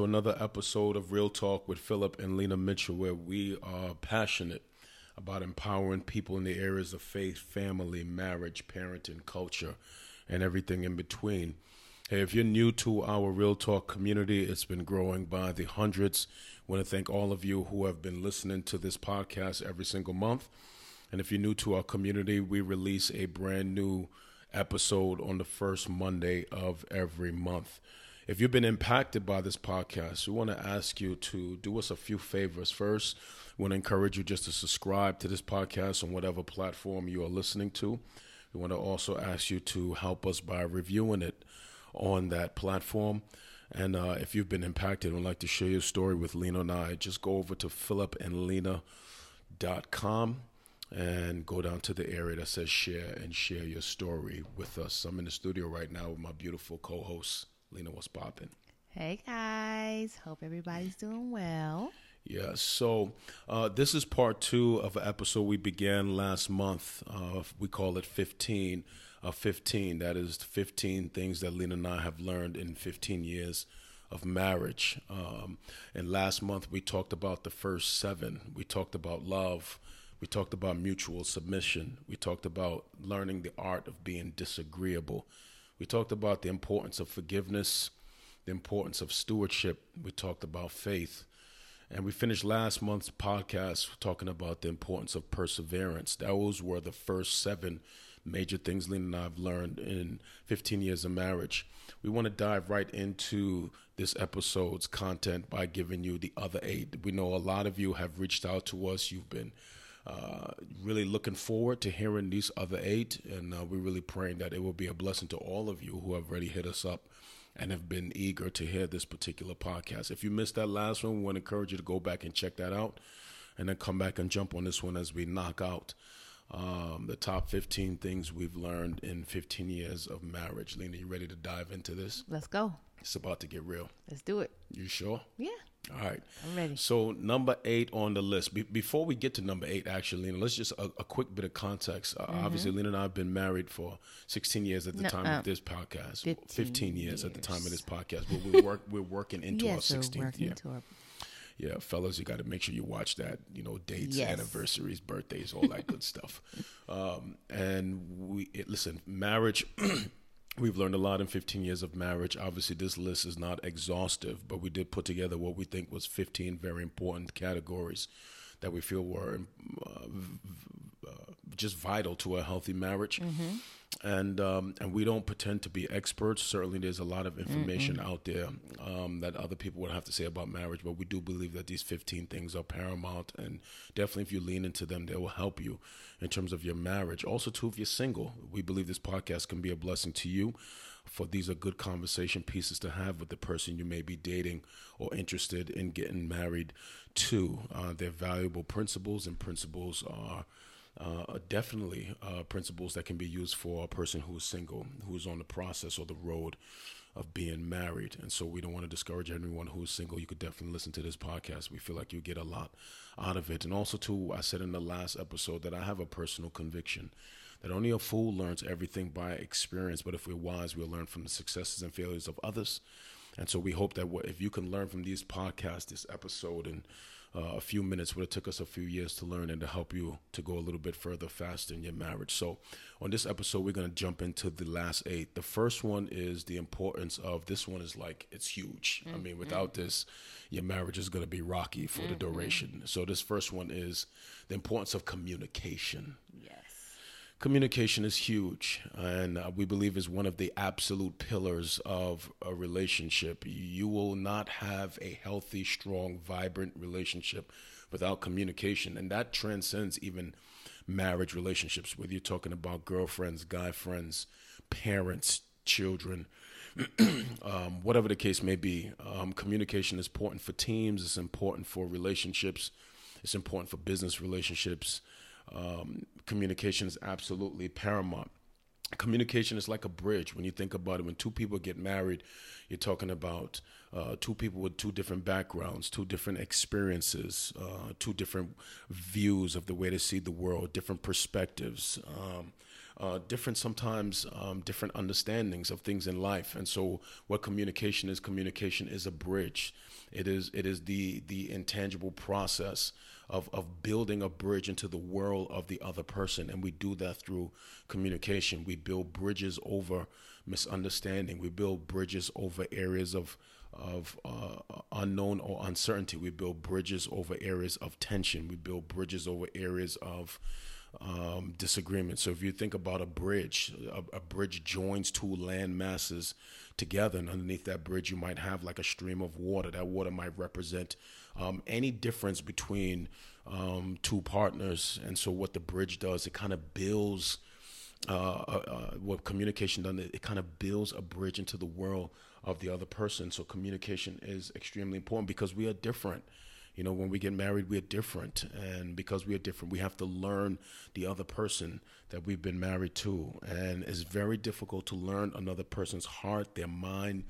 to another episode of Real Talk with Philip and Lena Mitchell, where we are passionate about empowering people in the areas of faith, family, marriage, parenting, culture, and everything in between. Hey, if you're new to our Real Talk community, it's been growing by the hundreds. I want to thank all of you who have been listening to this podcast every single month. And if you're new to our community, we release a brand new episode on the first Monday of every month. If you've been impacted by this podcast, we want to ask you to do us a few favors. First, we want to encourage you just to subscribe to this podcast on whatever platform you are listening to. We want to also ask you to help us by reviewing it on that platform. And uh, if you've been impacted and would like to share your story with Lena and I, just go over to philipandlena.com and go down to the area that says share and share your story with us. I'm in the studio right now with my beautiful co host, Lena. What's popping? Hey guys, hope everybody's doing well. Yeah, so uh, this is part two of an episode we began last month. Uh, we call it 15 of 15. That is 15 things that Lena and I have learned in 15 years of marriage. Um, and last month we talked about the first seven. We talked about love. We talked about mutual submission. We talked about learning the art of being disagreeable. We talked about the importance of forgiveness, the importance of stewardship. We talked about faith. And we finished last month's podcast talking about the importance of perseverance. Those were the first seven major things Lena and I have learned in 15 years of marriage. We want to dive right into this episode's content by giving you the other eight. We know a lot of you have reached out to us. You've been uh, really looking forward to hearing these other eight, and uh, we're really praying that it will be a blessing to all of you who have already hit us up and have been eager to hear this particular podcast. If you missed that last one, we want to encourage you to go back and check that out, and then come back and jump on this one as we knock out um, the top 15 things we've learned in 15 years of marriage. Lena, you ready to dive into this? Let's go. It's about to get real. Let's do it. You sure? Yeah. All right. I'm ready. So number eight on the list. Be- before we get to number eight, actually, Lena, let's just a, a quick bit of context. Uh, Mm-hmm. Obviously, Lena and I have been married for 16 years at the time Nuh-uh. of this podcast. 15 15 years, at the time of this podcast. But we're work we're working into yeah, our 16th working year. our Yeah, fellas, you got to make sure you watch that. You know, dates, Yes. anniversaries, birthdays, all that good stuff. Um, and we it, listen, marriage. We've learned a lot in 15 years of marriage. Obviously, this list is not exhaustive, but we did put together what we think was 15 very important categories that we feel were uh, v- uh, just vital to a healthy marriage. And um, and we don't pretend to be experts. Certainly, there's a lot of information out there um, that other people would have to say about marriage, but we do believe that these 15 things are paramount. And definitely, if you lean into them, they will help you in terms of your marriage. Also, too, if you're single, we believe this podcast can be a blessing to you. For these are good conversation pieces to have with the person you may be dating or interested in getting married to. Uh, they're valuable principles, and principles are uh, definitely uh, principles that can be used for a person who is single, who is on the process or the road of being married. And so we don't want to discourage anyone who is single. You could definitely listen to this podcast. We feel like you get a lot out of it. And also, too, I said in the last episode that I have a personal conviction that only a fool learns everything by experience, but if we're wise, we'll learn from the successes and failures of others. And so we hope that if you can learn from these podcasts, this episode, and uh, a few minutes, what it took us a few years to learn and to help you to go a little bit further faster in your marriage. So, on this episode, we're going to jump into the last eight. The first one is the importance of this one is like it's huge. I mean, without this, your marriage is going to be rocky for the duration. So, this first one is the importance of communication yes. Communication is huge and uh, we believe is one of the absolute pillars of a relationship. You will not have a healthy strong vibrant relationship without communication and that transcends even marriage relationships whether you're talking about girlfriends guy friends parents children um, whatever the case may be. Um, communication is important for teams it's important for relationships it's important for business relationships um, communication is absolutely paramount. Communication is like a bridge. When you think about it, when two people get married, you're talking about uh, two people with two different backgrounds, two different experiences, uh, two different views of the way to see the world, different perspectives. Um, uh, different sometimes um, different understandings of things in life. And so, what communication is, communication is a bridge. It is it is the the intangible process of of building a bridge into the world of the other person, and we do that through communication. We build bridges over misunderstanding. We build bridges over areas of of uh, unknown or uncertainty. We build bridges over areas of tension. We build bridges over areas of um, disagreement. So if you think about a bridge, a, a, bridge joins two land masses together, and underneath that bridge, you might have like a stream of water. That water might represent um, any difference between um, two partners. And so what the bridge does, it kind of builds. Uh, uh, uh, what communication does, it, kind of builds a bridge into the world of the other person. So communication is extremely important because we are different. You know, when we get married, we're different. And because we are different, we have to learn the other person that we've been married to. And it's very difficult to learn another person's heart, their mind,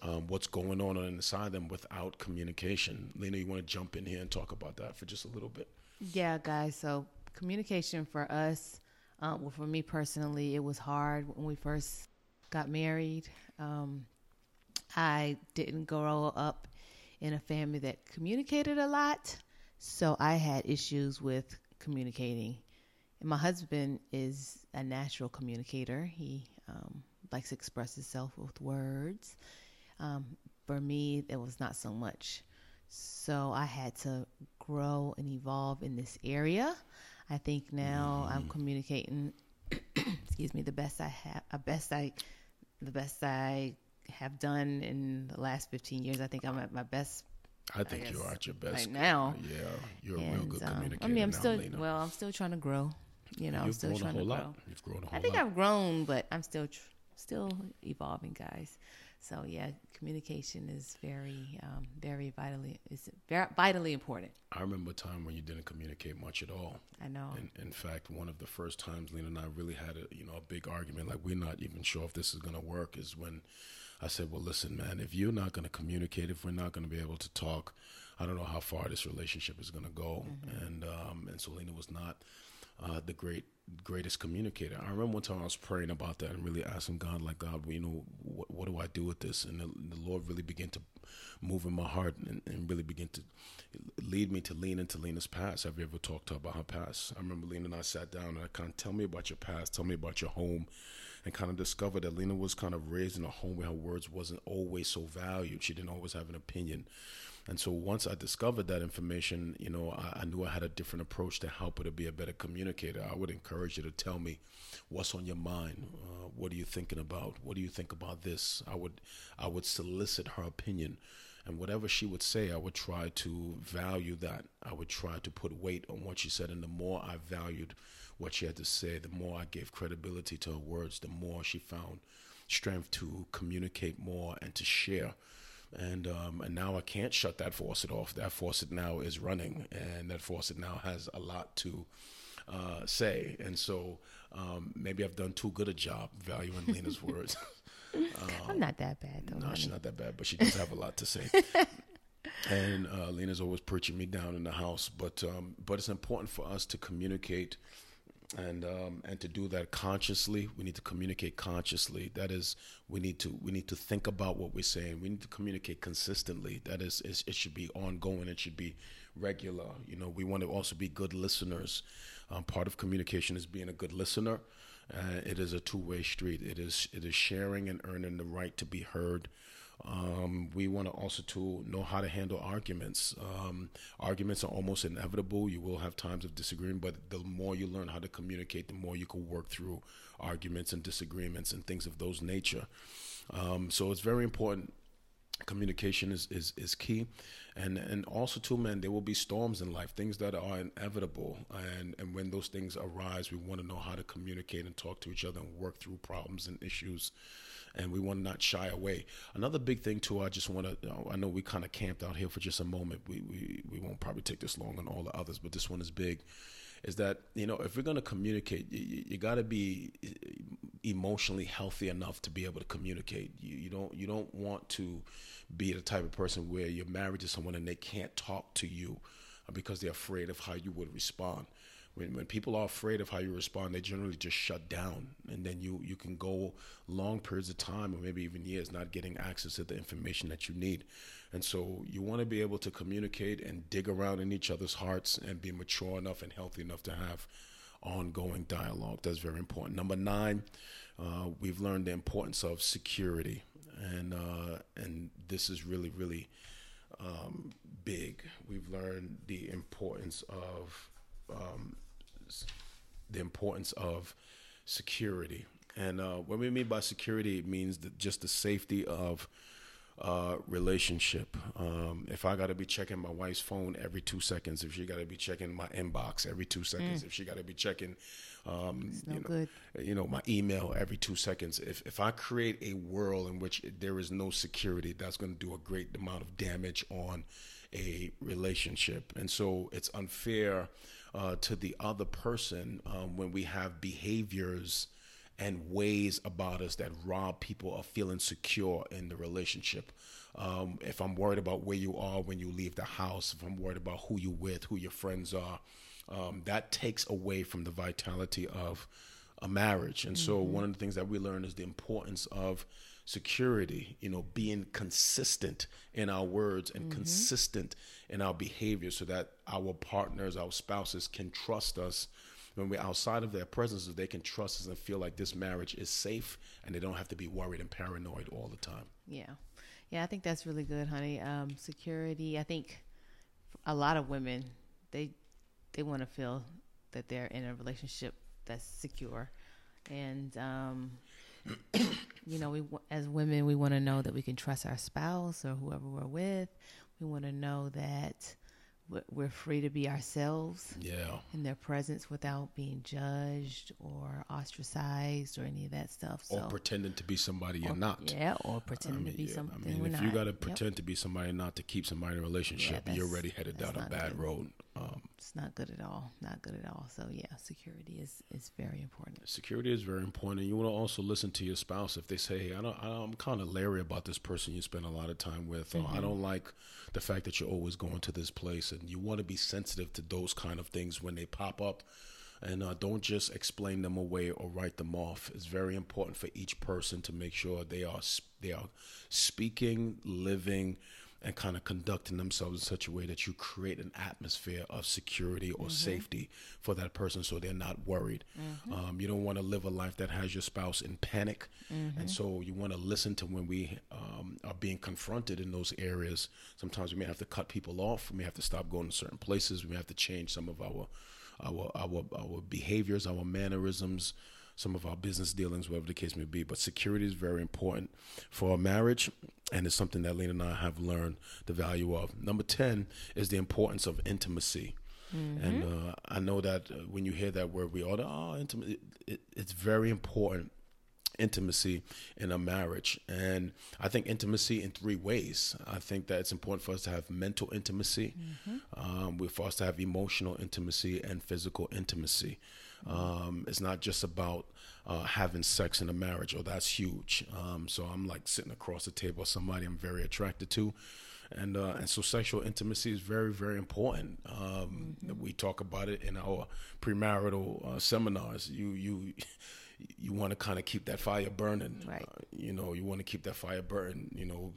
um, what's going on inside them without communication. Lena, you want to jump in here and talk about that for just a little bit? Yeah, guys. So, communication for us, um, well, for me personally, it was hard when we first got married. Um, I didn't grow up in a family that communicated a lot, so I had issues with communicating. And my husband is a natural communicator. He um, likes to express himself with words. Um, for me, it was not so much. So I had to grow and evolve in this area. I think now mm. I'm communicating. excuse me, the best I have, the best I, the best I have done in the last 15 years. I think I'm at my best. I think I you are at your best right now. Yeah, you're and, a real good um, communicator. I mean, I'm now, still Lena. well. I'm still trying to grow. You know, You've I'm still trying to grow. Lot. You've grown a whole I think lot. I've grown, but I'm still tr- still evolving, guys. So yeah, communication is very, um, very vitally is very vitally important. I remember a time when you didn't communicate much at all. I know. In, in fact, one of the first times Lena and I really had a you know a big argument, like we're not even sure if this is going to work, is when I said, "Well, listen, man, if you're not going to communicate, if we're not going to be able to talk, I don't know how far this relationship is going to go." Mm-hmm. And um, and so Lena was not uh, the great greatest communicator. I remember one time I was praying about that and really asking God, like, God, you know, what, what do I do with this? And the, the, Lord really began to move in my heart and, and, really begin to lead me to lean into Lena's past. Have you ever talked to her about her past? I remember Lena and I sat down and I kind of tell me about your past, tell me about your home, and kind of discovered that Lena was kind of raised in a home where her words wasn't always so valued. She didn't always have an opinion. And so once I discovered that information, you know, I, I, knew I had a different approach to help her to be a better communicator. I would encourage you to tell me what's on your mind. Uh, what are you thinking about? What do you think about this? I would, I would solicit her opinion, and whatever she would say, I would try to value that. I would try to put weight on what she said, and the more I valued what she had to say, the more I gave credibility to her words, the more she found strength to communicate more and to share and um, and now I can't shut that faucet off. That faucet now is running, and that faucet now has a lot to uh, say. And so um, maybe I've done too good a job valuing Lena's words. Um, I'm not that bad though. No, honey. she's not that bad, but she does have a lot to say. and uh, Lena's always preaching me down in the house, but um, but it's important for us to communicate and um, and to do that consciously we need to communicate consciously. That is we need to we need to think about what we're saying. We need to communicate consistently. That is it should be ongoing. It should be regular. You know we want to also be good listeners. Um, part of communication is being a good listener. Uh, it is a two-way street. It is it is sharing and earning the right to be heard um, we want to also to know how to handle arguments. Um, arguments are almost inevitable. You will have times of disagreement, but the more you learn how to communicate, the more you can work through arguments and disagreements and things of those nature. Um, so it's very important. Communication is, is, is key, and and also too, man. There will be storms in life, things that are inevitable, and and when those things arise, we want to know how to communicate and talk to each other and work through problems and issues and we want to not shy away. Another big thing too, I just want to. I know we kind of camped out here for just a moment. We we we won't probably take this long on all the others, but this one is big. Is that you know if we're going to communicate, you, you got to be emotionally healthy enough to be able to communicate. You, you don't you don't want to be the type of person where you're married to someone and they can't talk to you because they're afraid of how you would respond when, when people are afraid of how you respond, they generally just shut down, and then you you can go long periods of time or maybe even years not getting access to the information that you need. And so you want to be able to communicate and dig around in each other's hearts and be mature enough and healthy enough to have ongoing dialogue. That's very important. Number nine, uh, we've learned the importance of security, and uh, and this is really really um, big. We've learned the importance of um, the importance of security. And uh, what we mean by security, it means just the safety of uh, relationship. Um, if I got to be checking my wife's phone every two seconds, if she got to be checking my inbox every two seconds, mm. if she got to be checking, um, no you, know, good. you know, my email every two seconds, if if I create a world in which there is no security, that's going to do a great amount of damage on a relationship, and so it's unfair uh, to the other person um, when we have behaviors and ways about us that rob people of feeling secure in the relationship. Um, if I'm worried about where you are when you leave the house, if I'm worried about who you're with, who your friends are, um, that takes away from the vitality of a marriage. And mm-hmm. so, one of the things that we learn is the importance of security, you know, being consistent in our words and mm-hmm. consistent in our behavior so that our partners, our spouses can trust us when we're outside of their presence, they can trust us and feel like this marriage is safe and they don't have to be worried and paranoid all the time. Yeah. Yeah, I think that's really good, honey. Um, security, I think a lot of women, they they want to feel that they're in a relationship that's secure. And um, you know, we as women, we want to know that we can trust our spouse or whoever we're with. We want to know that we're free to be ourselves. Yeah. In their presence without being judged or ostracized or any of that stuff so, or pretending to be somebody you're not. yeah or pretending I mean, to be yeah, something I mean if you got to pretend yep. to be somebody not to keep somebody in a relationship yeah, you're already headed down a bad road um, it's not good at all not good at all so yeah security is is very important security is very important you want to also listen to your spouse if they say hey I don't, i'm kind of leery about this person you spend a lot of time with mm-hmm. i don't like the fact that you're always going to this place and you want to be sensitive to those kind of things when they pop up and uh, don't just explain them away or write them off. It's very important for each person to make sure they are they are speaking, living, and kind of conducting themselves in such a way that you create an atmosphere of security or mm-hmm. safety for that person so they're not worried. Mm-hmm. Um, you don't want to live a life that has your spouse in panic. Mm-hmm. And so you want to listen to when we um, are being confronted in those areas. Sometimes we may have to cut people off, we may have to stop going to certain places, we may have to change some of our. Our, our our behaviors, our mannerisms, some of our business dealings, whatever the case may be. But security is very important for a marriage, and it's something that Lena and I have learned the value of. Number 10 is the importance of intimacy. Mm-hmm. And uh, I know that uh, when you hear that word, we all, oh, intimacy. It, it, it's very important intimacy in a marriage. And I think intimacy in three ways. I think that it's important for us to have mental intimacy, mm-hmm. um, for us to have emotional intimacy, and physical intimacy. Um, it's not just about uh, having sex in a marriage, or oh, that's huge. Um, so I'm like sitting across the table with somebody I'm very attracted to. And, uh, and so sexual intimacy is very, very important. Um, mm-hmm. We talk about it in our premarital uh, seminars. You, you, you want to kind of keep that fire burning. Right. Uh, you know, you want to keep that fire burning. You know,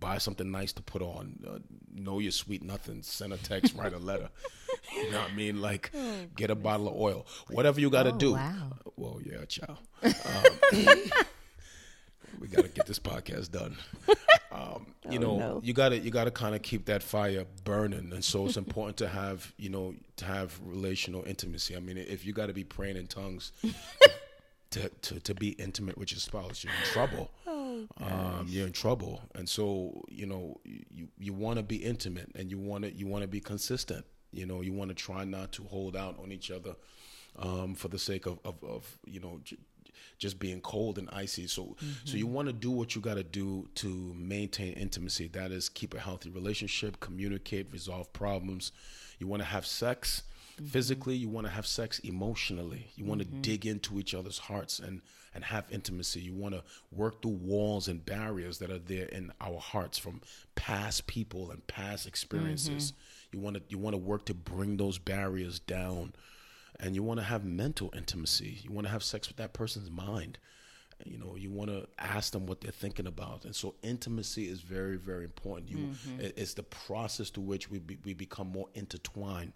buy something nice to put on. Uh, know your sweet nothing. Send a text, write a letter. You know what I mean? Like, oh, get a bottle of oil. Whatever you got to oh, do. Wow. Uh, well, yeah, ciao. Um, we got to get this podcast done. Um, you oh, know, no. you got to you got to kind of keep that fire burning, and so it's important to have you know to have relational intimacy. I mean, if you got to be praying in tongues to, to to be intimate with your spouse, you're in trouble. Um, you're in trouble, and so you know you you want to be intimate, and you want to you want to be consistent. You know, you want to try not to hold out on each other um, for the sake of, of, of you know, j- just being cold and icy. So, mm-hmm. so you want to do what you got to do to maintain intimacy. That is, keep a healthy relationship, communicate, resolve problems. You want to have sex. Physically, you want to have sex emotionally. You want to dig into each other's hearts and and have intimacy. You want to work through walls and barriers that are there in our hearts from past people and past experiences. You want to you want to work to bring those barriers down. And you want to have mental intimacy. You want to have sex with that person's mind. You know, you want to ask them what they're thinking about. And so intimacy is very very important. You it- it's the process through which we be, we become more intertwined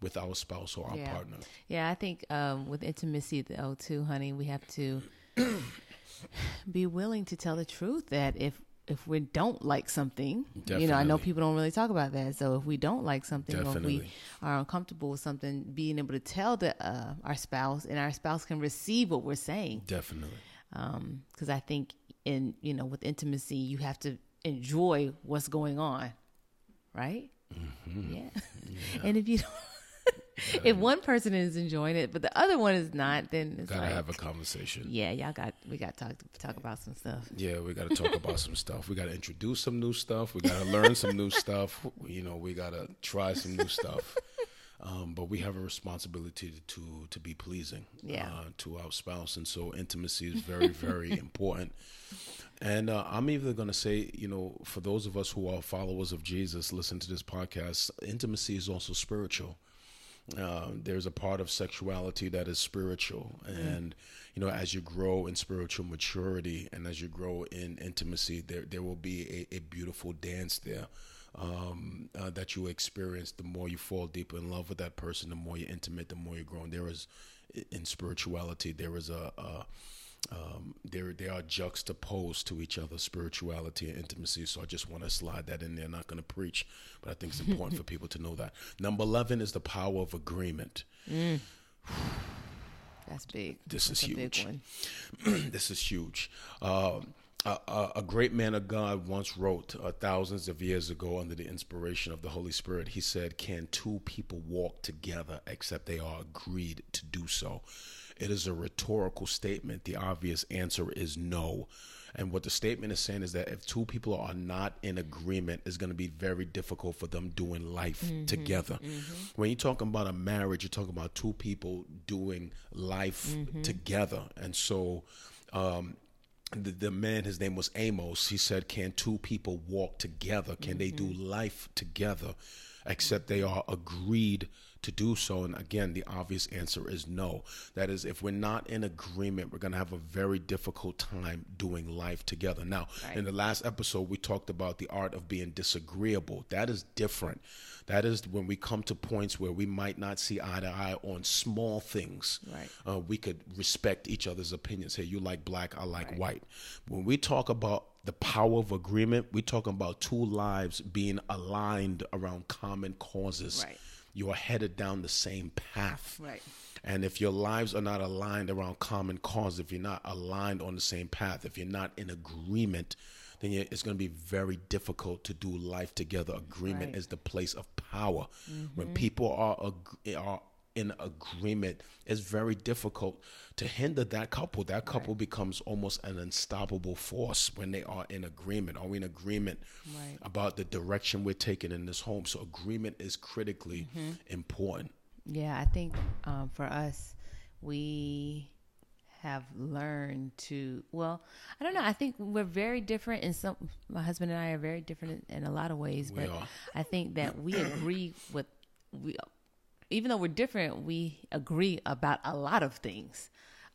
with our spouse or our Yeah. partner. Yeah, I think um, with intimacy though too, honey, we have to be willing to tell the truth that if if we don't like something, you know, I know people don't really talk about that. So if we don't like something, or if we are uncomfortable with something, being able to tell the uh, our spouse, and our spouse can receive what we're saying, Definitely. because I think in you know with intimacy, you have to enjoy what's going on, right? Mm-hmm. Yeah. and if you don't, if one person is enjoying it, but the other one is not, then it's Gotta like, have a conversation. yeah, y'all got we got to talk talk about some stuff. Yeah, we got to talk about some stuff. We got to introduce some new stuff. We got to learn some new stuff. You know, we got to try some new stuff. Um, but we have a responsibility to to, to be pleasing Yeah. uh, to our spouse, and so intimacy is very very important. And uh, I'm even going to say, you know, for those of us who are followers of Jesus, listen to this podcast. Intimacy is also spiritual. Uh, there's a part of sexuality that is spiritual, and you know, as you grow in spiritual maturity and as you grow in intimacy, there there will be a, a beautiful dance there um, uh, that you experience. The more you fall deeper in love with that person, the more you're intimate, the more you're growing. There is in spirituality, there is a, a um, they're they are juxtaposed to each other, spirituality and intimacy. So I just want to slide that in there. Not going to preach, but I think it's important for people to know that. Number eleven is the power of agreement. That's big. This That's is huge. this is huge. Um, a, a, a great man of God once wrote uh, thousands of years ago under the inspiration of the Holy Spirit. He said, Can two people walk together except they are agreed to do so? It is a rhetorical statement. The obvious answer is no. And what the statement is saying is that if two people are not in agreement, it's going to be very difficult for them doing life mm-hmm. together. Mm-hmm. When you're talking about a marriage, you're talking about two people doing life mm-hmm. together. And so, um, the, the man, his name was Amos. He said, "Can two people walk together? Can they do life together, except they are agreed to do so?" And again, the obvious answer is no. That is, if we're not in agreement, we're going to have a very difficult time doing life together. Now, in the last episode, we talked about the art of being disagreeable. That is different. That is when we come to points where we might not see eye to eye on small things Right. uh, we could respect each other's opinions. Hey, you like black, I like white. When we talk about the power of agreement, we're talking about two lives being aligned around common causes. Right. You are headed down the same path. Right. And if your lives are not aligned around common cause, if you're not aligned on the same path, if you're not in agreement, then you- it's going to be very difficult to do life together. Agreement Right. is the place of power. When mm-hmm. people are ag- are in agreement, it's very difficult to hinder that couple. That couple becomes almost an unstoppable force when they are in agreement. Are we in agreement Right. about the direction we're taking in this home? So agreement is critically important. Yeah, I think um, for us, we have learned to. Well, I don't know. I think we're very different in some. My husband and I are very different in, in a lot of ways, We but are. I think that we agree with we. Even though we're different, we agree about a lot of things.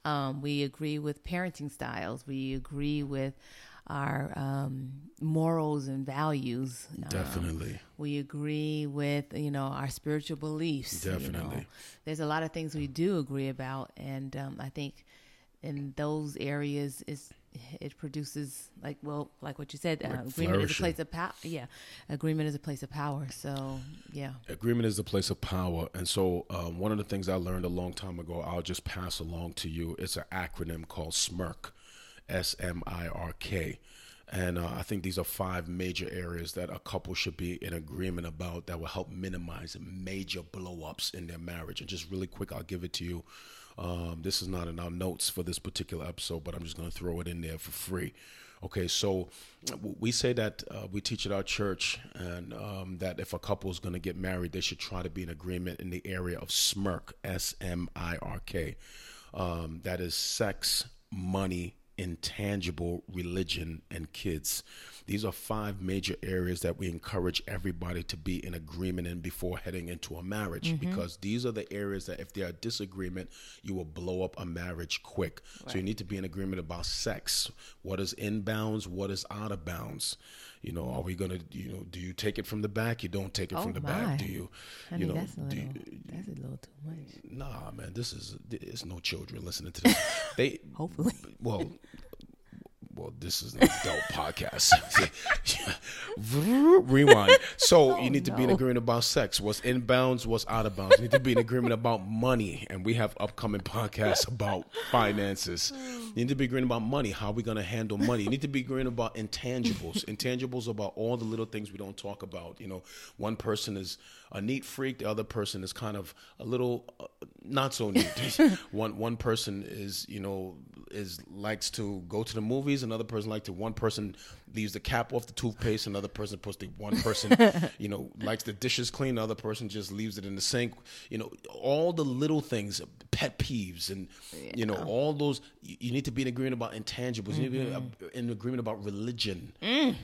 Um, we agree with parenting styles. We agree with our um, morals and values. Um, Definitely. we agree with you know our spiritual beliefs. you know. Definitely. there's a lot of things we do agree about, and um, I think in those areas is it produces like well like what you said uh, agreement is a place of power. Yeah, agreement is a place of power. So yeah, agreement is a place of power and so um, one of the things i learned a long time ago i'll just pass along to you it's an acronym called smirk s-m-i-r-k and uh, i think these are five major areas that a couple should be in agreement about that will help minimize major blow-ups in their marriage and just really quick i'll give it to you um, this is not in our notes for this particular episode but i'm just going to throw it in there for free Okay, so we say that uh, we teach at our church, and um, that if a couple is going to get married, they should try to be in agreement in the area of SMIRK, S M I R K. Um, that is sex, money, intangible, religion, and kids. These are five major areas that we encourage everybody to be in agreement in before heading into a marriage mm-hmm. because these are the areas that if there are disagreement, you will blow up a marriage quick. So you need to be in agreement about sex. What is in bounds? What is out of bounds? You know, are we gonna, you know, do you take it from the back? You don't take it Oh, from the my. back, do you? Honey, you know, that's a little, you- that's a little too much. nah, man, this is there's no children listening to this. they Hopefully. well, well, this is an adult podcast. Rewind. So you need to be in agreement about sex. What's in bounds, what's out of bounds. You need to be in agreement about money, and we have upcoming podcasts about finances. You need to be agreeing about money. How are we going to handle money? You need to be agreeing about intangibles. intangibles about all the little things we don't talk about. You know, one person is a neat freak. The other person is kind of a little uh, not so neat. one one person is you know is likes to go to the movies. Another person like to. One person leaves the cap off the toothpaste. Another person puts the one person you know likes the dishes clean. Another person just leaves it in the sink. You know all the little things, pet peeves, and you know all those. You, you need to be in agreement about intangibles. You need to be in mm-hmm. agreement about religion mm.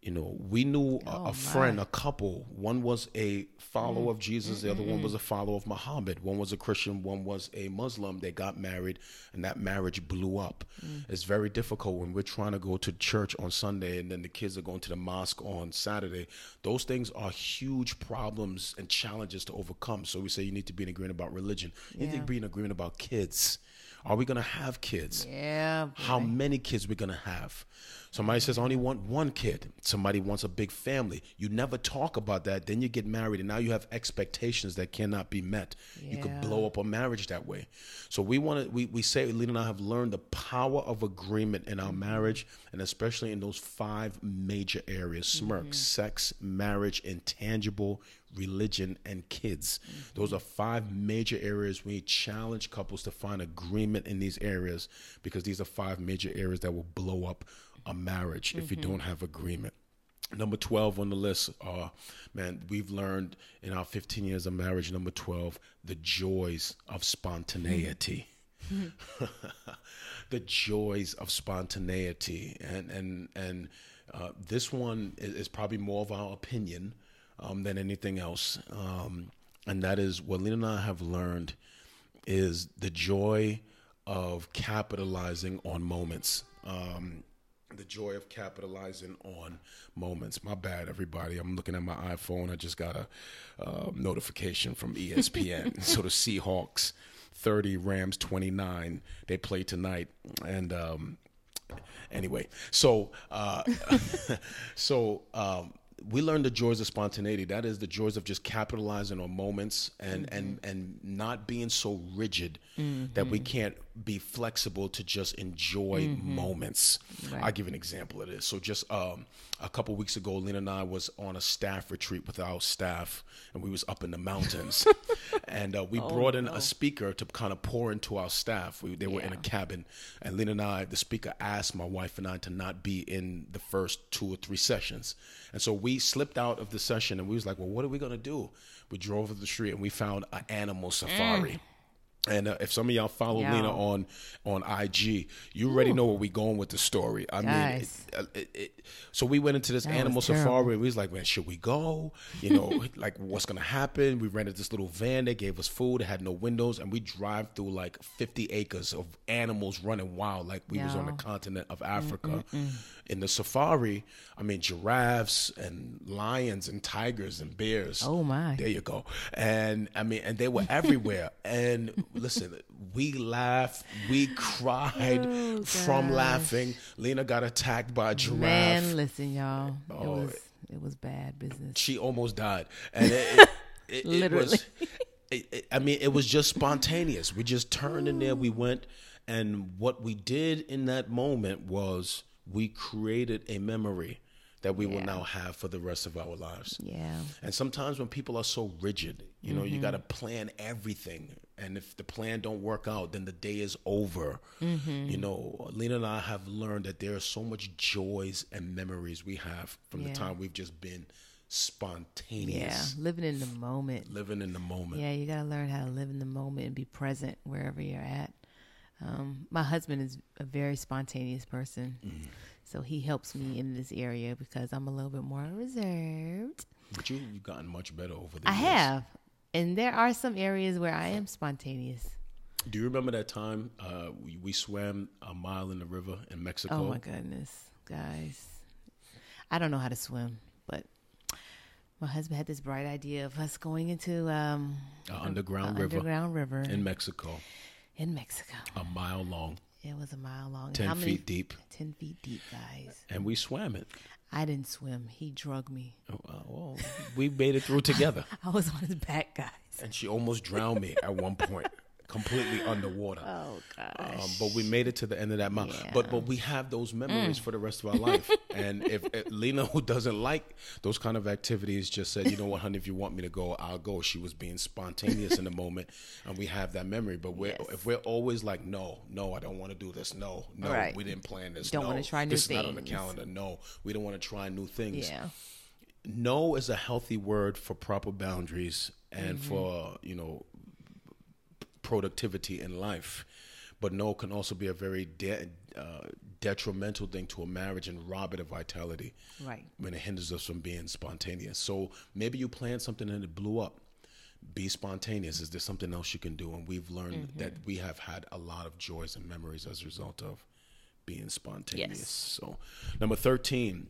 You know, we knew a, a oh, friend, a couple. One was a follower of mm-hmm. Jesus, the other one was a mm-hmm. follower of Muhammad. One was a Christian, one was a Muslim. They got married, and that marriage blew up. Mm. It's very difficult when we're trying to go to church on Sunday and then the kids are going to the mosque on Saturday. Those things are huge problems and challenges to overcome. So we say you need to be in agreement about religion. You need to be in agreement about kids. Are we going to have kids? Yeah. boy. how many kids we're gonna have. Somebody says I only want one kid. Somebody wants a big family. You never talk about that. Then you get married, and now you have expectations that cannot be met. You could blow up a marriage that way. So we want to. We we say Lena and I have learned the power of agreement in our mm-hmm. marriage, and especially in those five major areas: smirk, mm-hmm. sex, marriage, intangible, religion, and kids. Those are mm-hmm. five major areas we challenge couples to find agreement in these areas because these are five major areas that will blow up a marriage if you don't have agreement. Number 12 on the list, uh, man, we've learned in our 15 years of marriage, number 12, the joys of spontaneity. the joys of spontaneity. And, and, and uh, this one is, is probably more of our opinion um, than anything else. Um, and that is what Lena and I have learned is the joy of capitalizing on moments. Um, the joy of capitalizing on moments. My bad, everybody. I'm looking at my iPhone. I just got a uh, notification from ESPN. so the Seahawks, 30, Rams, 29. They play tonight, and um, anyway, so uh, so um, we learned the joys of spontaneity. That is the joys of just capitalizing on moments and and and not being so rigid that we can't be flexible to just enjoy moments. I'll give an example of this. So just um, a couple weeks ago, Lena and I was on a staff retreat with our staff, and we was up in the mountains, and uh, we brought in a speaker to kind of pour into our staff. We, they were in a cabin, and Lena and I, the speaker asked my wife and I to not be in the first two or three sessions, and so we slipped out of the session, and we was like, "Well, what are we gonna do?" We drove up the street and we found an animal safari. And uh, if some of y'all follow Yo. Lena on on IG, you already know where we going with the story. I mean, it, uh, it, it, so we went into this That animal safari, and we was like, man, should we go? You know, like what's gonna happen? We rented this little van. They gave us food. It had no windows, and we drive through like 50 acres of animals running wild, like we was on the continent of Africa. In the safari, I mean, giraffes and lions and tigers and bears. Oh, my. There you go. And I mean, and they were everywhere. and listen, we laughed, we cried Oh, from laughing. Lena got attacked by a giraffe. Man, listen, y'all. It Oh. was it was bad business. She almost died, and it, it, it, it Literally. was. It, it, I mean, it was just spontaneous. We just turned in there. We went, and what we did in that moment was we created a memory that we will now have for the rest of our lives. Yeah. And sometimes when people are so rigid, you know, Mm-hmm. you got to plan everything. And if the plan don't work out, then the day is over. Mm-hmm. You know, Lena and I have learned that there are so much joys and memories we have from Yeah. the time we've just been spontaneous Yeah, living in the moment. living in the moment. Yeah, you got to learn how to live in the moment and be present wherever you're at. Um, my husband is a very spontaneous person, Mm-hmm. so he helps me in this area because I'm a little bit more reserved. But you, you've gotten much better over the I years. have, and there are some areas where I am spontaneous. Do you remember that time uh, we, we swam a mile in the river in Mexico? Oh my goodness, guys. I don't know how to swim, but my husband had this bright idea of us going into um, A underground a river underground river in Mexico, in Mexico. a mile long, It was a mile long, ten How many- feet deep, Ten feet deep, guys. and we swam it. I didn't swim. He drug me. Oh, uh, well, we made it through together. I was on his back, guys. and she almost drowned me at one point, completely underwater. Oh gosh. Um, but we made it to the end of that mile. Yeah. But but we have those memories for the rest of our life. And if, if Lena, who doesn't like those kind of activities, just said, you know what, honey, if you want me to go, I'll go. She was being spontaneous in the moment, and we have that memory. But we're, Yes. if we're always like, no, no, I don't want to do this. No, no, Right. we didn't plan this. Don't no, wanna try new this is not on the calendar. No, we don't want to try new things yeah. no is a healthy word for proper boundaries and Mm-hmm. for you know productivity in life. But no can also be a very de- uh, detrimental thing to a marriage and rob it of vitality Right. when it hinders us from being spontaneous. So maybe you planned something and it blew up. Be spontaneous. Is there something else you can do? And we've learned that we have had a lot of joys and memories as a result of being spontaneous. Yes. so number 13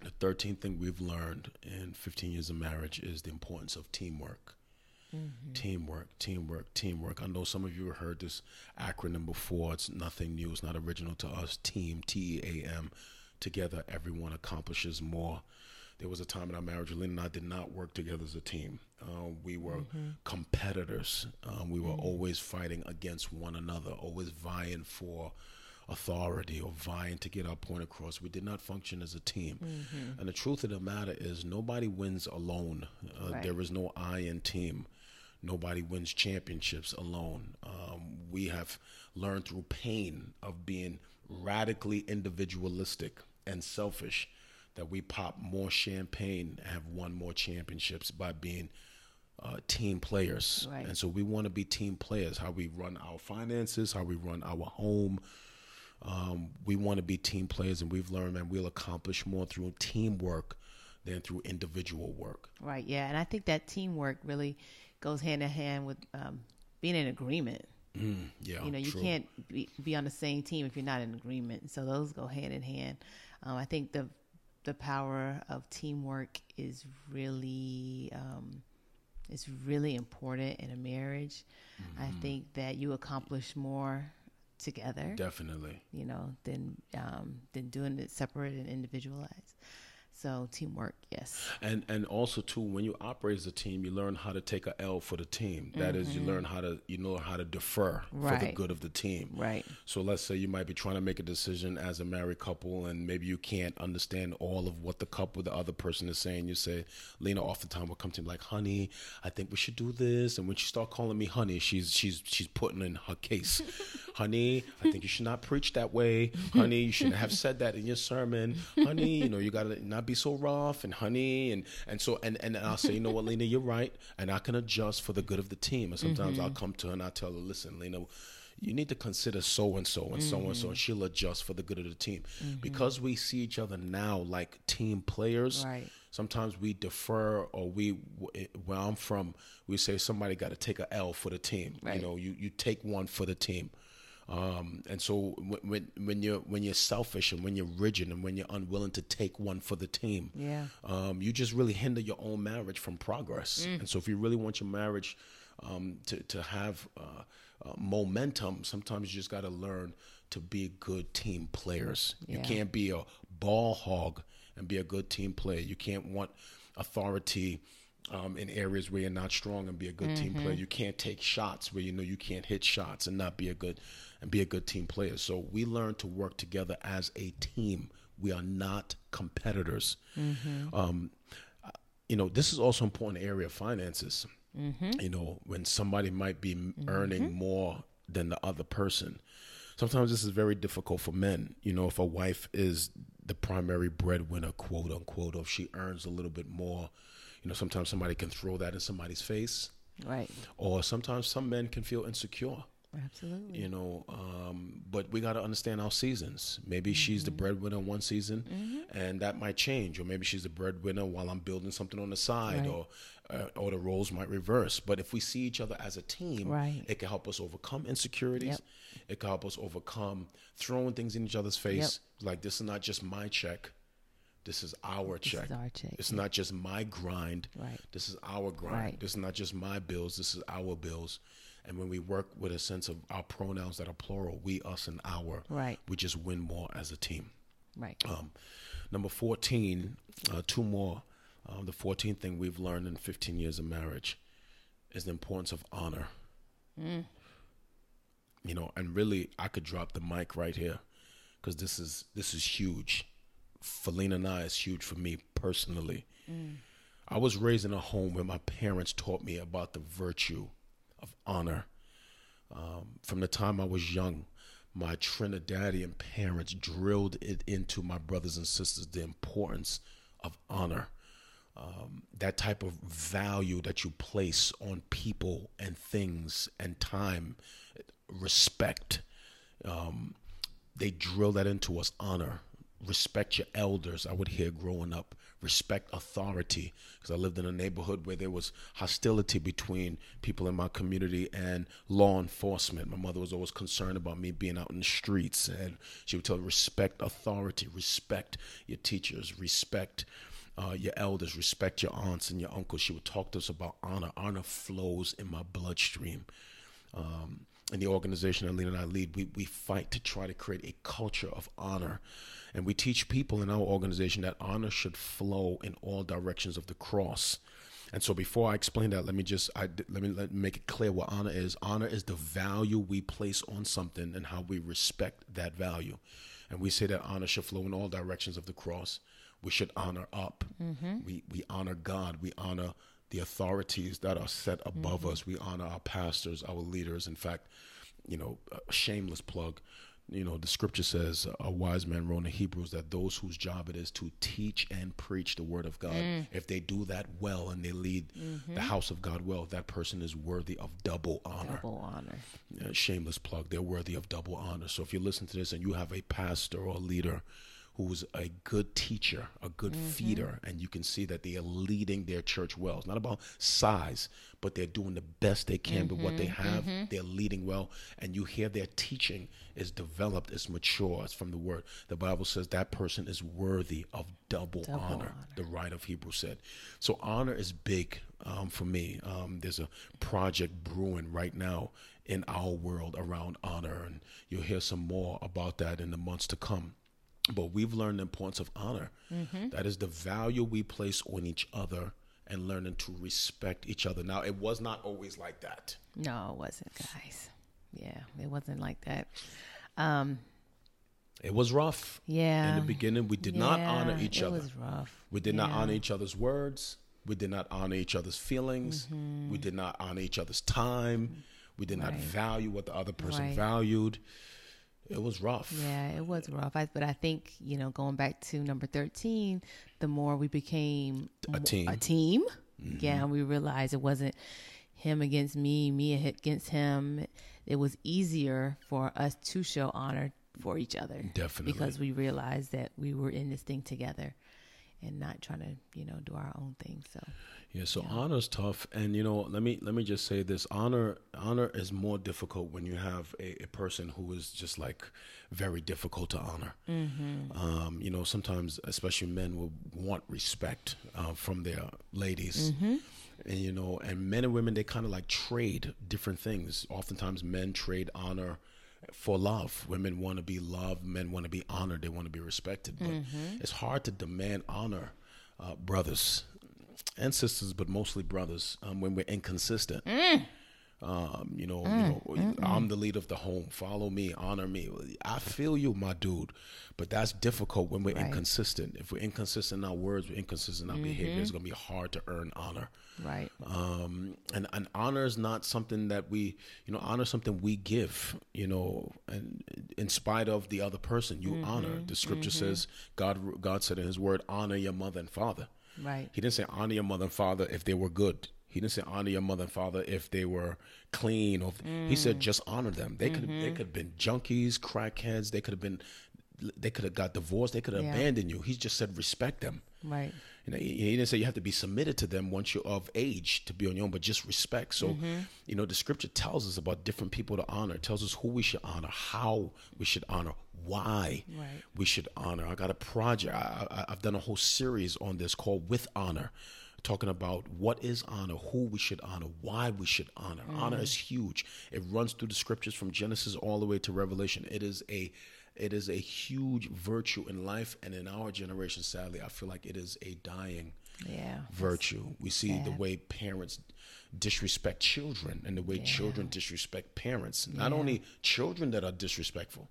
the 13th thing we've learned in 15 years of marriage is the importance of teamwork teamwork teamwork teamwork i know some of you have heard this acronym before it's nothing new it's not original to us team t-e-a-m together everyone accomplishes more there was a time in our marriage Lena and I did not work together as a team. Uh, we were competitors. Um, we were always fighting against one another, always vying for authority or vying to get our point across. We did not function as a team. And the truth of the matter is, nobody wins alone. Uh, Right. There is no I in team. Nobody wins championships alone. Um, we have learned through pain of being radically individualistic and selfish that we pop more champagne and have won more championships by being uh, team players. Right. And so we want to be team players. How we run our finances, how we run our home. Um, we want to be team players, and we've learned, man, we'll accomplish more through teamwork than through individual work. Right. Yeah. And I think that teamwork really goes hand in hand with um, being in agreement. Mm, yeah, you know, you true. can't be, be on the same team if you're not in agreement. So those go hand in hand. Um, I think the the power of teamwork is really um, is really important in a marriage. I Mm-hmm. think that you accomplish more together. Definitely. you know, than um, than doing it separate and individualized. So teamwork, yes, And and also too, when you operate as a team, you learn how to take a L for the team. That is, you learn how to you know how to defer for the Mm-hmm. Good of the team. right, So let's say you might be trying to make a decision as a married couple, and maybe you can't understand all of what the couple, the other person is saying. You say, Lena, oftentimes will come to me like, "Honey, I think we should do this." And when she start calling me honey, she's she's she's putting in her case. honey, I think you should not preach that way. Honey, you shouldn't have said that in your sermon. Honey, you know you gotta not be so rough. And honey, and and so and and I'll say, you know what, Lena, you're right, and I can adjust for the good of the team. And sometimes mm-hmm. I'll come to her and I tell her, listen, Lena you need to consider so and so and so and so, and she'll adjust for the good of the team. Mm-hmm. Because we see each other now like team players, Right. sometimes we defer or we, where I'm from, we say somebody got to take a L for the team. Right. You know, you, you take one for the team. Um, and so when, when when you're when you're selfish and when you're rigid and when you're unwilling to take one for the team, Yeah. um, you just really hinder your own marriage from progress. And so, if you really want your marriage um, to to have uh, uh, momentum, sometimes you just got to learn to be good team players. You can't be a ball hog and be a good team player. You can't want authority. Um, in areas where you're not strong and be a good team player, you can't take shots where you know you can't hit shots and not be a good and be a good team player. So we learn to work together as a team. We are not competitors. Mm-hmm. Um, you know, this is also important area of finances. Mm-hmm. You know, when somebody might be mm-hmm. earning more than the other person. Sometimes this is very difficult for men. You know, if a wife is the primary breadwinner, quote unquote, or if she earns a little bit more, you know, sometimes somebody can throw that in somebody's face. Right. Or sometimes some men can feel insecure Absolutely. you know um, but we got to understand our seasons maybe she's the breadwinner one season and that might change or maybe she's the breadwinner while i'm building something on the side Right. or uh, or the roles might reverse but if we see each other as a team Right. it can help us overcome insecurities Yep. it can help us overcome throwing things in each other's face like this is not just my check this is our This check is our check. it's not just my grind Right. this is our grind Right. this is not just my bills this is our bills and when we work with a sense of our pronouns that are plural we us and our Right. we just win more as a team Right. um, number 14 uh, two more um, the 14th thing we've learned in 15 years of marriage is the importance of honor you know and really i could drop the mic right here because this is this is huge for Lena and I is huge for me personally. I was raised in a home where my parents taught me about the virtue of honor. Um, from the time I was young, my Trinidadian parents drilled it into my brothers and sisters the importance of honor. Um, that type of value that you place on people and things and time, respect. Um, they drill that into us honor respect your elders i would hear growing up respect authority because i lived in a neighborhood where there was hostility between people in my community and law enforcement. My mother was always concerned about me being out in the streets and she would tell me respect authority respect your teachers respect uh, your elders respect your aunts and your uncles. She would talk to us about honor. Honor flows in my bloodstream. Um, in the organization that Lena and I lead, we, we fight to try to create a culture of honor. And we teach people in our organization that honor should flow in all directions of the cross. And so before I explain that, let me just I, let me let make it clear what honor is. Honor is the value we place on something and how we respect that value. And we say that honor should flow in all directions of the cross. We should honor up. Mm-hmm. We we honor God. We honor the authorities that are set above mm-hmm. us. We honor our pastors, our leaders. In fact, you know, a shameless plug. You know, the scripture says, a wise man wrote in Hebrews that those whose job it is to teach and preach the word of God, if they do that well and they lead the house of God well, that person is worthy of double honor. Double honor. Uh, shameless plug, they're worthy of double honor. So if you listen to this and you have a pastor or a leader who's a good teacher, a good feeder, and you can see that they are leading their church well. It's not about size, but they're doing the best they can with what they have. They're leading well, and you hear their teaching is developed, is mature, it's from the word. The Bible says that person is worthy of double, Double honor, honor. the writer of Hebrew said. So honor is big um, for me. Um, there's a project brewing right now in our world around honor, and you'll hear some more about that in the months to come. But we've learned the importance of honor. That is the value we place on each other and learning to respect each other. Now, it was not always like that. No, it wasn't, guys. Yeah, it wasn't like that. Um, It was rough. yeah. In the beginning, we did not honor each it other. was rough. We did not honor each other's words. We did not honor each other's feelings. Mm-hmm. We did not honor each other's time. We did not value what the other person Right. valued. It was rough. Yeah, it was rough. I, but I think you know, going back to number thirteen, the more we became A team. a team. Mm-hmm. Yeah, we realized it wasn't him against me, me against him. It was easier for us to show honor for each other, Definitely. because we realized that we were in this thing together, and not trying to you know do our own thing. So Yeah, so honor is tough, and you know, let me let me just say this: honor honor is more difficult when you have a, a person who is just like very difficult to honor. Um, you know, sometimes, especially men, will want respect uh, from their ladies, and you know, and men and women they kind of like trade different things. Oftentimes, men trade honor for love. Women want to be loved. Men want to be honored. They want to be respected. But it's hard to demand honor, uh, brothers and sisters, but mostly brothers, um, when we're inconsistent. Mm. Um, you know, you mm, know, mm, I'm the leader of the home. Follow me, honor me. I feel you, my dude. But that's difficult when we're Right. inconsistent. If we're inconsistent in our words, we're inconsistent in our mm-hmm. behavior. It's gonna be hard to earn honor. Right. Um, and, and honor is not something that we, you know, honor is something we give, you know, and in spite of the other person, you honor. Mm-hmm. The scripture mm-hmm. says, God, God said in His Word, honor your mother and father. Right. He didn't say honor your mother and father if they were good. He didn't say honor your mother and father if they were clean. Or he said mm. just honor them. They could they mm-hmm. could have been junkies, crackheads. They could have been they could have got divorced. They could have Yeah. abandoned you. He just said respect them. Right. You know, he didn't say you have to be submitted to them once you're of age to be on your own, but just respect. So, mm-hmm. you know, the scripture tells us about different people to honor. It tells us who we should honor, how we should honor, why Right. we should honor. I got a project. I, I, I've done a whole series on this called "With Honor," talking about what is honor, who we should honor, why we should honor. Honor mm. is huge. It runs through the scriptures from Genesis all the way to Revelation. It is a it is a huge virtue in life and in our generation sadly i feel like it is a dying Yeah. virtue. We see the way parents disrespect children and the way children disrespect parents. Not Yeah. only children that are disrespectful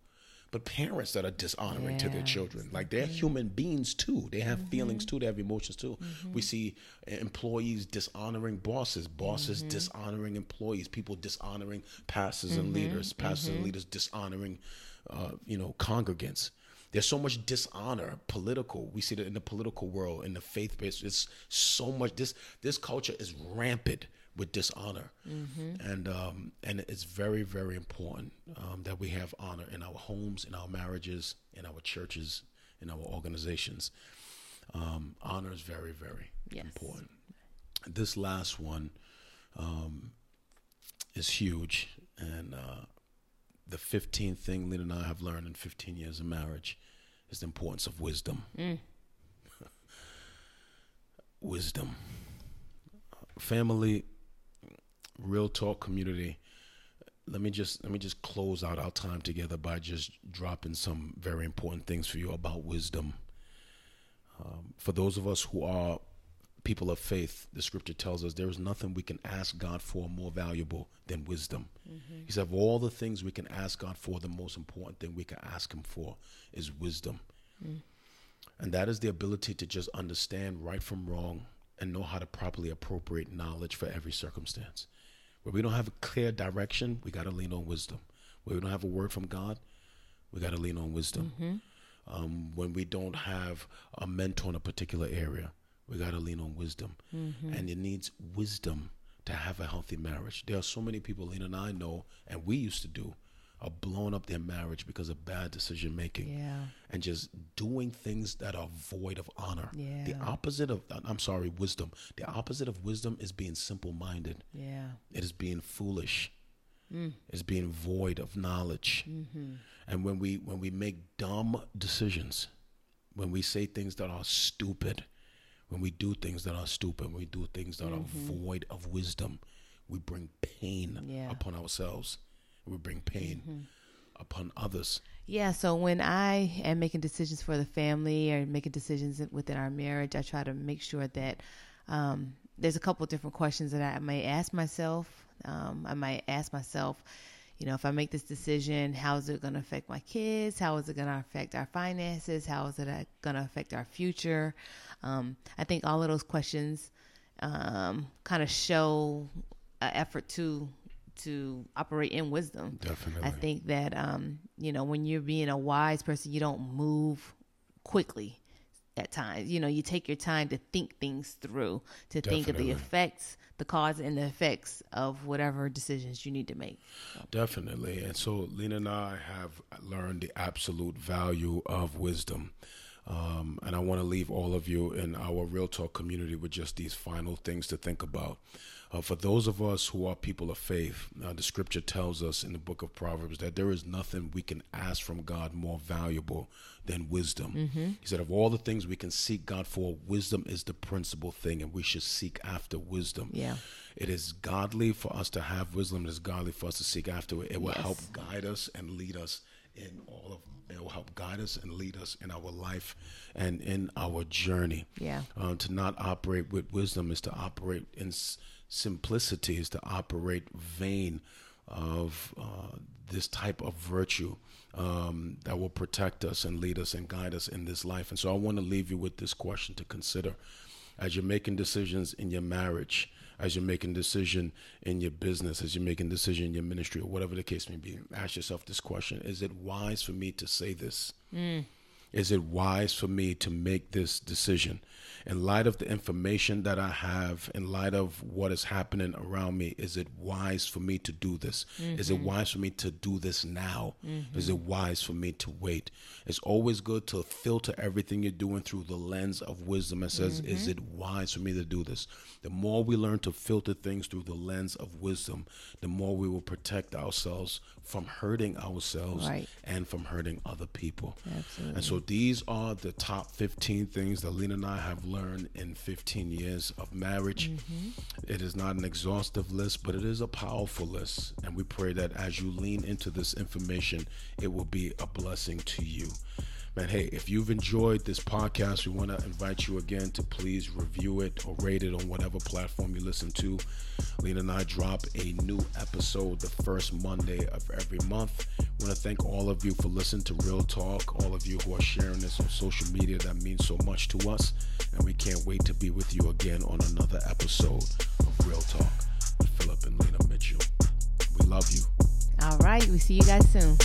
but parents that are dishonoring to their children. like they're human beings too. They have feelings too. They have emotions too. We see employees dishonoring bosses bosses dishonoring employees people dishonoring pastors and leaders pastors and leaders dishonoring uh, you know congregants. There's so much dishonor political. We see that in the political world in the faith based it's so much this this culture is rampant with dishonor. And um and it's very very important um, that we have honor in our homes in our marriages in our churches in our organizations. Um, honor is very very Yes. important. This last one um, is huge. And uh, the 15th thing Lena and I have learned in 15 years of marriage is the importance of wisdom. wisdom. Family, real talk community. Let me just let me just close out our time together by just dropping some very important things for you about wisdom. Um, for those of us who are people of faith, the scripture tells us there is nothing we can ask God for more valuable than wisdom. Mm-hmm. He said, of all the things we can ask God for, the most important thing we can ask Him for is wisdom. Mm. And that is the ability to just understand right from wrong and know how to properly appropriate knowledge for every circumstance. Where we don't have a clear direction, we got to lean on wisdom. Where we don't have a word from God, we got to lean on wisdom. Mm-hmm. Um, when we don't have a mentor in a particular area, we got to lean on wisdom. Mm-hmm. And it needs wisdom to have a healthy marriage. There are so many people, Lena and I know, and we used to do, are blowing up their marriage because of bad decision making Yeah. and just doing things that are void of honor. The opposite of, uh, I'm sorry, wisdom. The opposite of wisdom is being simple minded, Yeah. it is being foolish. Mm. It's being void of knowledge. Mm-hmm. And when we when we make dumb decisions, when we say things that are stupid, when we do things that are stupid, when we do things that are void of wisdom, we bring pain Yeah. upon ourselves. We bring pain upon others. Yeah, so when I am making decisions for the family or making decisions within our marriage, I try to make sure that um, there's a couple of different questions that I may ask myself. Um, I might ask myself, you know, if I make this decision, how is it going to affect my kids? How is it going to affect our finances? How is it going to affect our future? Um, I think all of those questions um, kind of show an effort to to operate in wisdom. Definitely. I think that um, you know when you're being a wise person, you don't move quickly. At times, you know, you take your time to think things through, to think of the effects, the cause and the effects of whatever decisions you need to make. Definitely. And so Lena and I have learned the absolute value of wisdom. Um, and I want to leave all of you in our Real Talk community with just these final things to think about. Uh, for those of us who are people of faith, uh, the scripture tells us in the book of Proverbs that there is nothing we can ask from God more valuable than wisdom. He said, Of all the things we can seek God for, wisdom is the principal thing, and we should seek after wisdom. Yeah. It is godly for us to have wisdom. It is godly for us to seek after it. It will Yes. help guide us and lead us in all of it will help guide us and lead us in our life and in our journey. Yeah. Uh, to not operate with wisdom is to operate in s- simplicity, is to operate vain of uh, this type of virtue um, that will protect us and lead us and guide us in this life. And so I want to leave you with this question to consider as you're making decisions in your marriage, as you're making decision in your business, as you're making decision in your ministry, or whatever the case may be. Ask yourself this question: Is it wise for me to say this? Mm. Is it wise for me to make this decision? In light of the information that I have, in light of what is happening around me, is it wise for me to do this? Mm-hmm. Is it wise for me to do this now? Mm-hmm. Is it wise for me to wait? It's always good to filter everything you're doing through the lens of wisdom and says, mm-hmm. is it wise for me to do this? The more we learn to filter things through the lens of wisdom, the more we will protect ourselves from hurting ourselves right. and from hurting other people. Absolutely. And so these are the top 15 things that Lena and I have learned in 15 years of marriage. Mm-hmm. It is not an exhaustive list, but it is a powerful list. And we pray that as you lean into this information, it will be a blessing to you man, hey, if you've enjoyed this podcast, we want to invite you again to please review it or rate it on whatever platform you listen to. Lena and I drop a new episode the first Monday of every month. We want to thank all of you for listening to Real Talk, all of you who are sharing this on social media. That means so much to us. And we can't wait to be with you again on another episode of Real Talk with Philip and Lena Mitchell. We love you. All right. We see you guys soon.